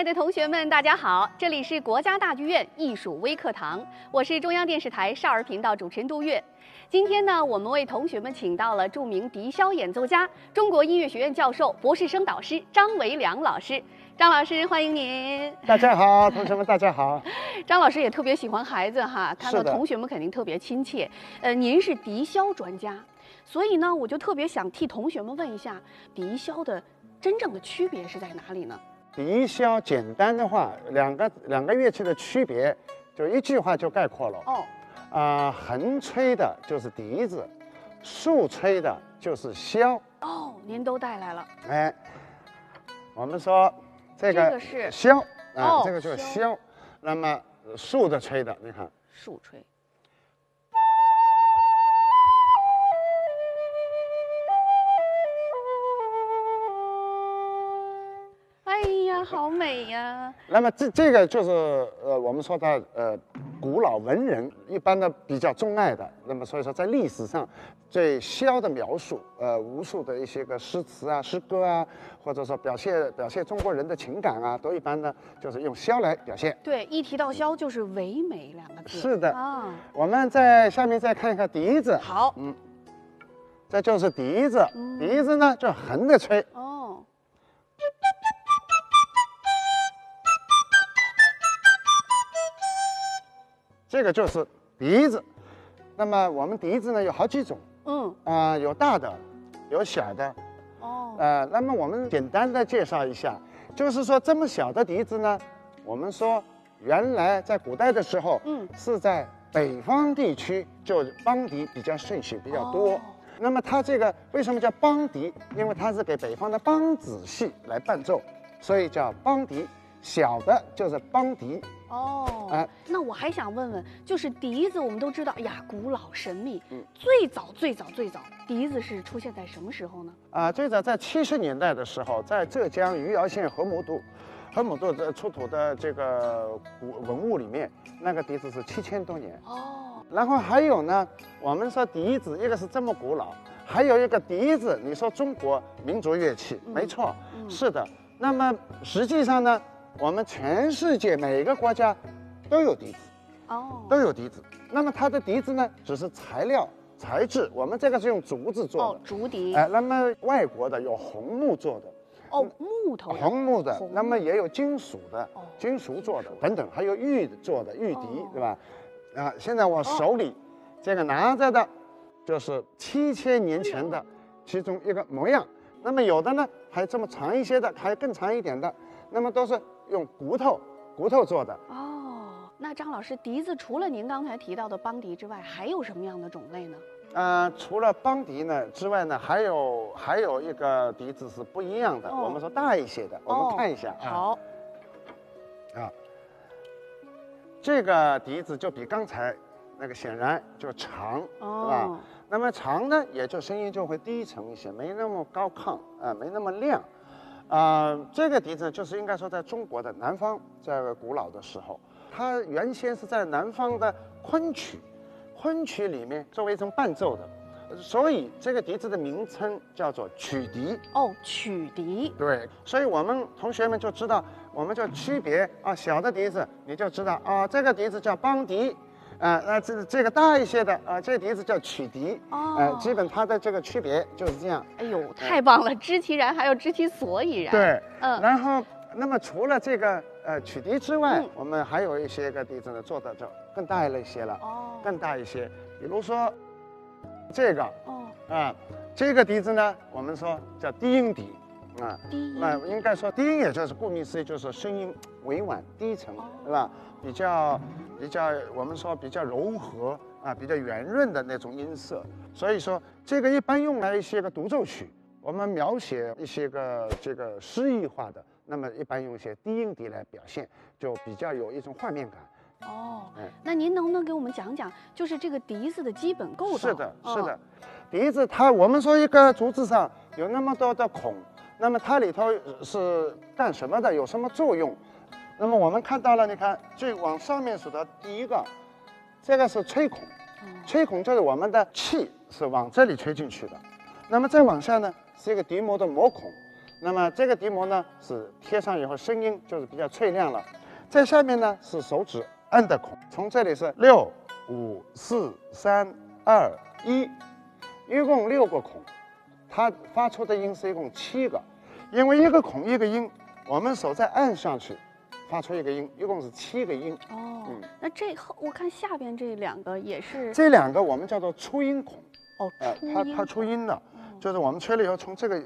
爱的同学们，大家好！这里是国家大剧院艺术微课堂，我是中央电视台少儿频道主持人杜月。今天呢，我们为同学们请到了著名笛箫演奏家、中国音乐学院教授、博士生导师张维良老师。张老师，欢迎您！大家好，同学们，大家好。张老师也特别喜欢孩子哈，看到同学们肯定特别亲切。呃，您是笛箫专家，所以呢，我就特别想替同学们问一下，笛箫的真正的区别是在哪里呢？笛箫简单的话，两个两个乐器的区别，就一句话就概括了。哦，啊、横吹的就是笛子，竖吹的就是箫。哦，您都带来了。哎，我们说这个这个是箫啊、哦这个就是箫箫。那么呃竖着吹的，你看，竖吹。好美呀！那么这这个就是呃，我们说的呃，古老文人一般的比较钟爱的。那么所以说，在历史上对箫的描述，呃，无数的一些个诗词啊、诗歌啊，或者说表现表现中国人的情感啊，都一般呢就是用箫来表现。对，一提到箫就是唯美两个字。是的啊，我们在下面再看一看笛子，好嗯这就是笛子，嗯笛子呢就横着吹，哦，这个就是笛子。那么我们笛子呢有好几种嗯，啊、有大的，有小的。哦，呃，那么我们简单的介绍一下，就是说这么小的笛子呢，我们说原来在古代的时候，嗯是在北方地区就邦笛比较盛行比较多。哦那么它这个为什么叫邦笛？因为它是给北方的梆子戏来伴奏，所以叫邦笛。小的就是邦笛，哦，哎那我还想问问，就是笛子，我们都知道，哎呀，古老神秘。嗯最早最早最早，笛子是出现在什么时候呢？啊，最早在七十年代的时候，在浙江余姚县河姆渡，河姆渡这出土的这个古文物里面，那个笛子是七千多年。哦，然后还有呢，我们说笛子，一个是这么古老，还有一个笛子，你说中国民族乐器，嗯没错，嗯是的。那么实际上呢，我们全世界每个国家都有笛子，哦，都有笛子。那么它的笛子呢，只是材料材质，我们这个是用竹子做的。哦的，，竹笛，哎、那么外国的有红木做的，哦，木头的，红木的红，那么也有金属的哦，金属做的等等，还有玉做的玉笛哦，对吧？啊，现在我手里这个拿着的，就是七千年前的其中一个模样。那么有的呢，还这么长一些的，还更长一点的，那么都是用骨头骨头做的。哦，那张老师，笛子除了您刚才提到的邦笛之外，还有什么样的种类呢？呃，除了邦笛呢之外呢，还有还有一个笛子是不一样的，哦我们说大一些的，我们看一下啊。好，啊，这个笛子就比刚才那个显然就长，是吧？哦，那么长呢，也就声音就会低沉一些，没那么高亢啊、没那么亮。啊、这个笛子就是应该说在中国的南方，在古老的时候，它原先是在南方的昆曲，昆曲里面作为一种伴奏的，所以这个笛子的名称叫做曲笛。哦，曲笛，对，所以我们同学们就知道，我们就区别啊，小的笛子你就知道啊，这个笛子叫邦笛，啊，那这这个大一些的啊，这个笛子叫曲笛，哦呃，基本它的这个区别就是这样。哎呦，太棒了，知其然还要知其所以然。，对，嗯，然后那么除了这个呃曲笛之外，嗯我们还有一些个笛子呢做的就更大一些了，哦，更大一些，比如说这个哦，啊，这个笛子呢，我们说叫低音笛，啊。低音，那应该说低音，也就是顾名思义，就是声音委婉低沉哦，对吧？比较比较，我们说比较柔和啊，比较圆润的那种音色。所以说，这个一般用来一些个独奏曲，我们描写一些个这个诗意化的，那么一般用一些低音笛来表现，就比较有一种画面感。哦哎，那您能不能给我们讲讲，就是这个笛子的基本构造？是的，是的哦，，笛子它我们说一个竹子上有那么多的孔，那么它里头是干什么的？有什么作用？那么我们看到了，你看最往上面数的第一个，这个是吹孔，哦吹孔就是我们的气是往这里吹进去的。那么再往下呢，是一个笛膜的膜孔，那么这个笛膜呢是贴上以后声音就是比较脆亮了。在下面呢是手指按的孔，从这里是六五四三二一，一共六个孔，它发出的音是一共七个，因为一个孔一个音，我们手再按上去，发出一个音，一共是七个音。哦，嗯那这后我看下边这两个也是这两个我们叫做出音孔，哦呃，出音它它出音的，就是我们吹了以后从这个，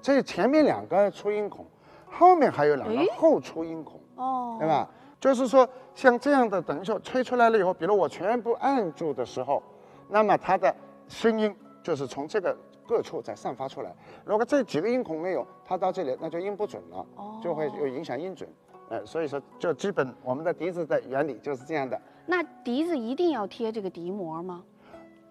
这前面两个出音孔，后面还有两个后出音孔。哦，对？吧？就是说，像这样的，等于说吹出来了以后，比如我全部按住的时候，那么它的声音就是从这个各处再散发出来。如果这几个音孔没有，它到这里那就音不准了，就会有影响音准。呃，所以说，就基本我们的笛子的原理就是这样的。那笛子一定要贴这个笛膜吗？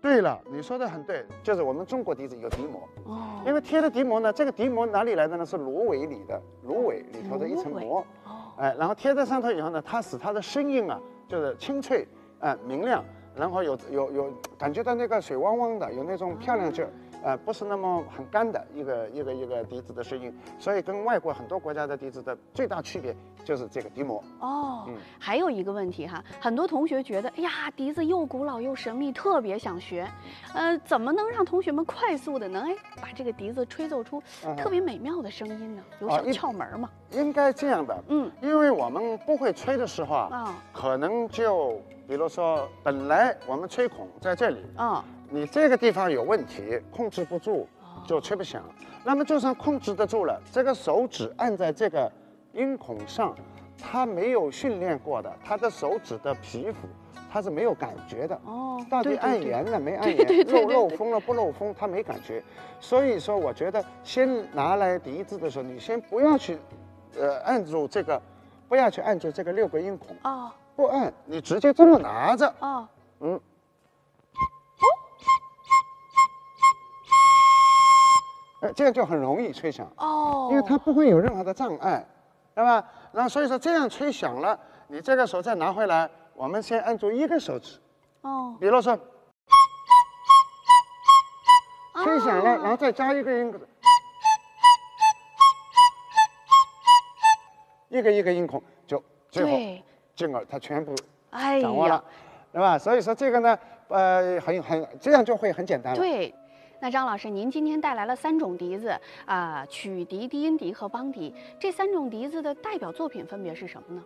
对了，你说的很对，就是我们中国笛子有笛膜，哦因为贴的笛膜呢，这个笛膜哪里来的呢？是芦苇里的芦苇里头的一层膜。哦哎，然后贴在上头以后呢，它使它的声音啊，就是清脆，哎、明亮，然后有有有感觉到那个水汪汪的，有那种漂亮劲儿，呃，不是那么很干的一个一个一个笛子的声音。所以跟外国很多国家的笛子的最大区别就是这个笛膜。哦嗯，还有一个问题哈，很多同学觉得，哎呀，笛子又古老又神秘，特别想学，呃，怎么能让同学们快速的能哎把这个笛子吹奏出嗯特别美妙的声音呢？有小窍门吗？应该这样的，嗯因为我们不会吹的时候啊，啊可能就比如说本来我们吹孔在这里，啊你这个地方有问题，控制不住，就吹不响。那么就算控制得住了，这个手指按在这个音孔上，它没有训练过的，它的手指的皮肤它是没有感觉的。哦，到底按严了没按对严，漏漏风了不漏风，它没感觉。所以说，我觉得先拿来笛子的时候，你先不要去，呃，按住这个，不要去按住这个六个音孔，哦不按，你直接这么拿着，哦这样就很容易吹响，哦，因为它不会有任何的障碍，对吧？然后所以说这样吹响了，你这个手再拿回来，我们先按住一个手指，哦比如说吹响了，哦然后再加一个音，一个一个音孔，就最后对，进而它全部哎掌握了，，对吧？所以说这个呢，呃，很很这样就会很简单了。对。那张老师，您今天带来了三种笛子啊、曲笛、低音笛和邦笛，这三种笛子的代表作品分别是什么呢？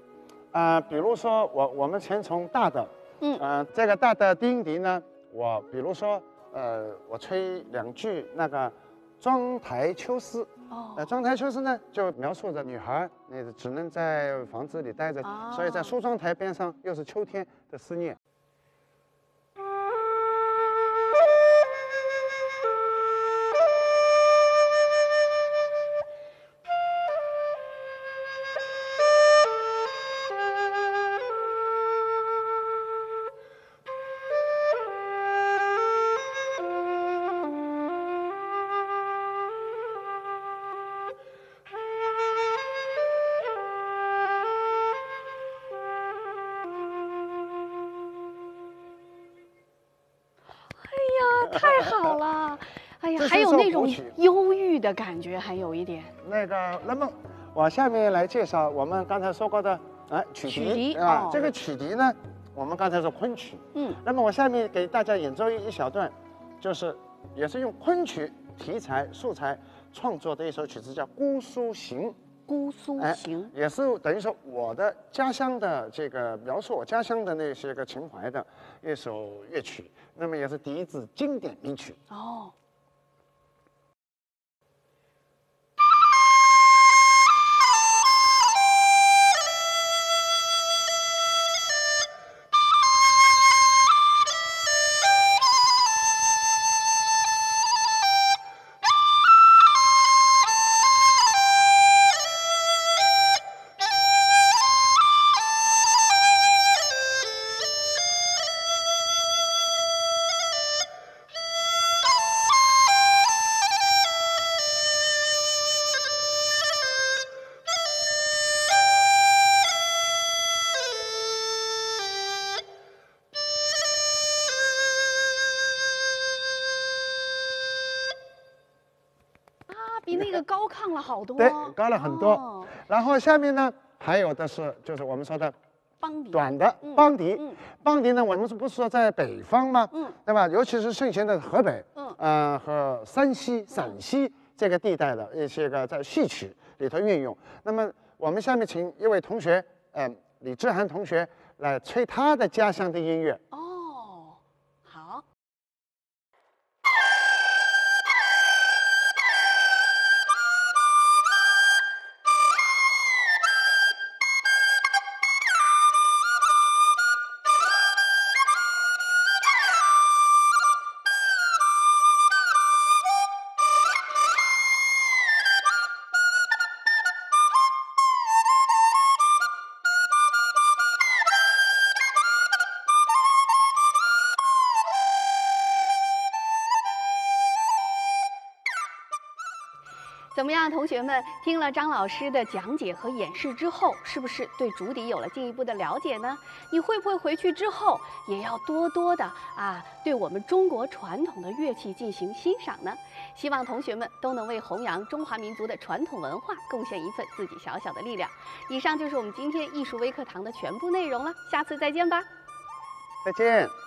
啊、比如说我我们先从大的，嗯呃，这个大的低音笛呢，我比如说，呃，我吹两句那个《妆台秋思》。哦那，妆台秋思呢，就描述着女孩，那只能在房子里待着，所以在哦梳妆台边上又是秋天的思念。太好了！哎呀还有那种忧郁的感觉，还有一点。那个，那么我下面来介绍我们刚才说过的，哎，曲曲笛笛，对吧？哦这个曲笛呢，我们刚才说昆曲，嗯，那么我下面给大家演奏一一小段，就是也是用昆曲题材素材创作的一首曲子，叫《姑苏行》。姑苏哎行。也是等于说我的家乡的这个描述我家乡的那些个情怀的一首乐曲，那么也是笛子经典名曲。哦，那个高了好多。对高了很多哦然后下面呢，还有的是就是我们说的邦迪。短的嗯邦迪。嗯邦迪呢，我们是不是说在北方吗？嗯对吧？尤其是盛行的河北，嗯呃和山西、陕西这个地带的一些个在戏曲里头运用。那么我们下面请一位同学，呃，李志涵同学来吹他的家乡的音乐。哦，怎么样，同学们听了张老师的讲解和演示之后，是不是对竹笛有了进一步的了解呢？你会不会回去之后也要多多的啊，对我们中国传统的乐器进行欣赏呢？希望同学们都能为弘扬中华民族的传统文化贡献一份自己小小的力量。以上就是我们今天艺术微课堂的全部内容了，下次再见吧。再见。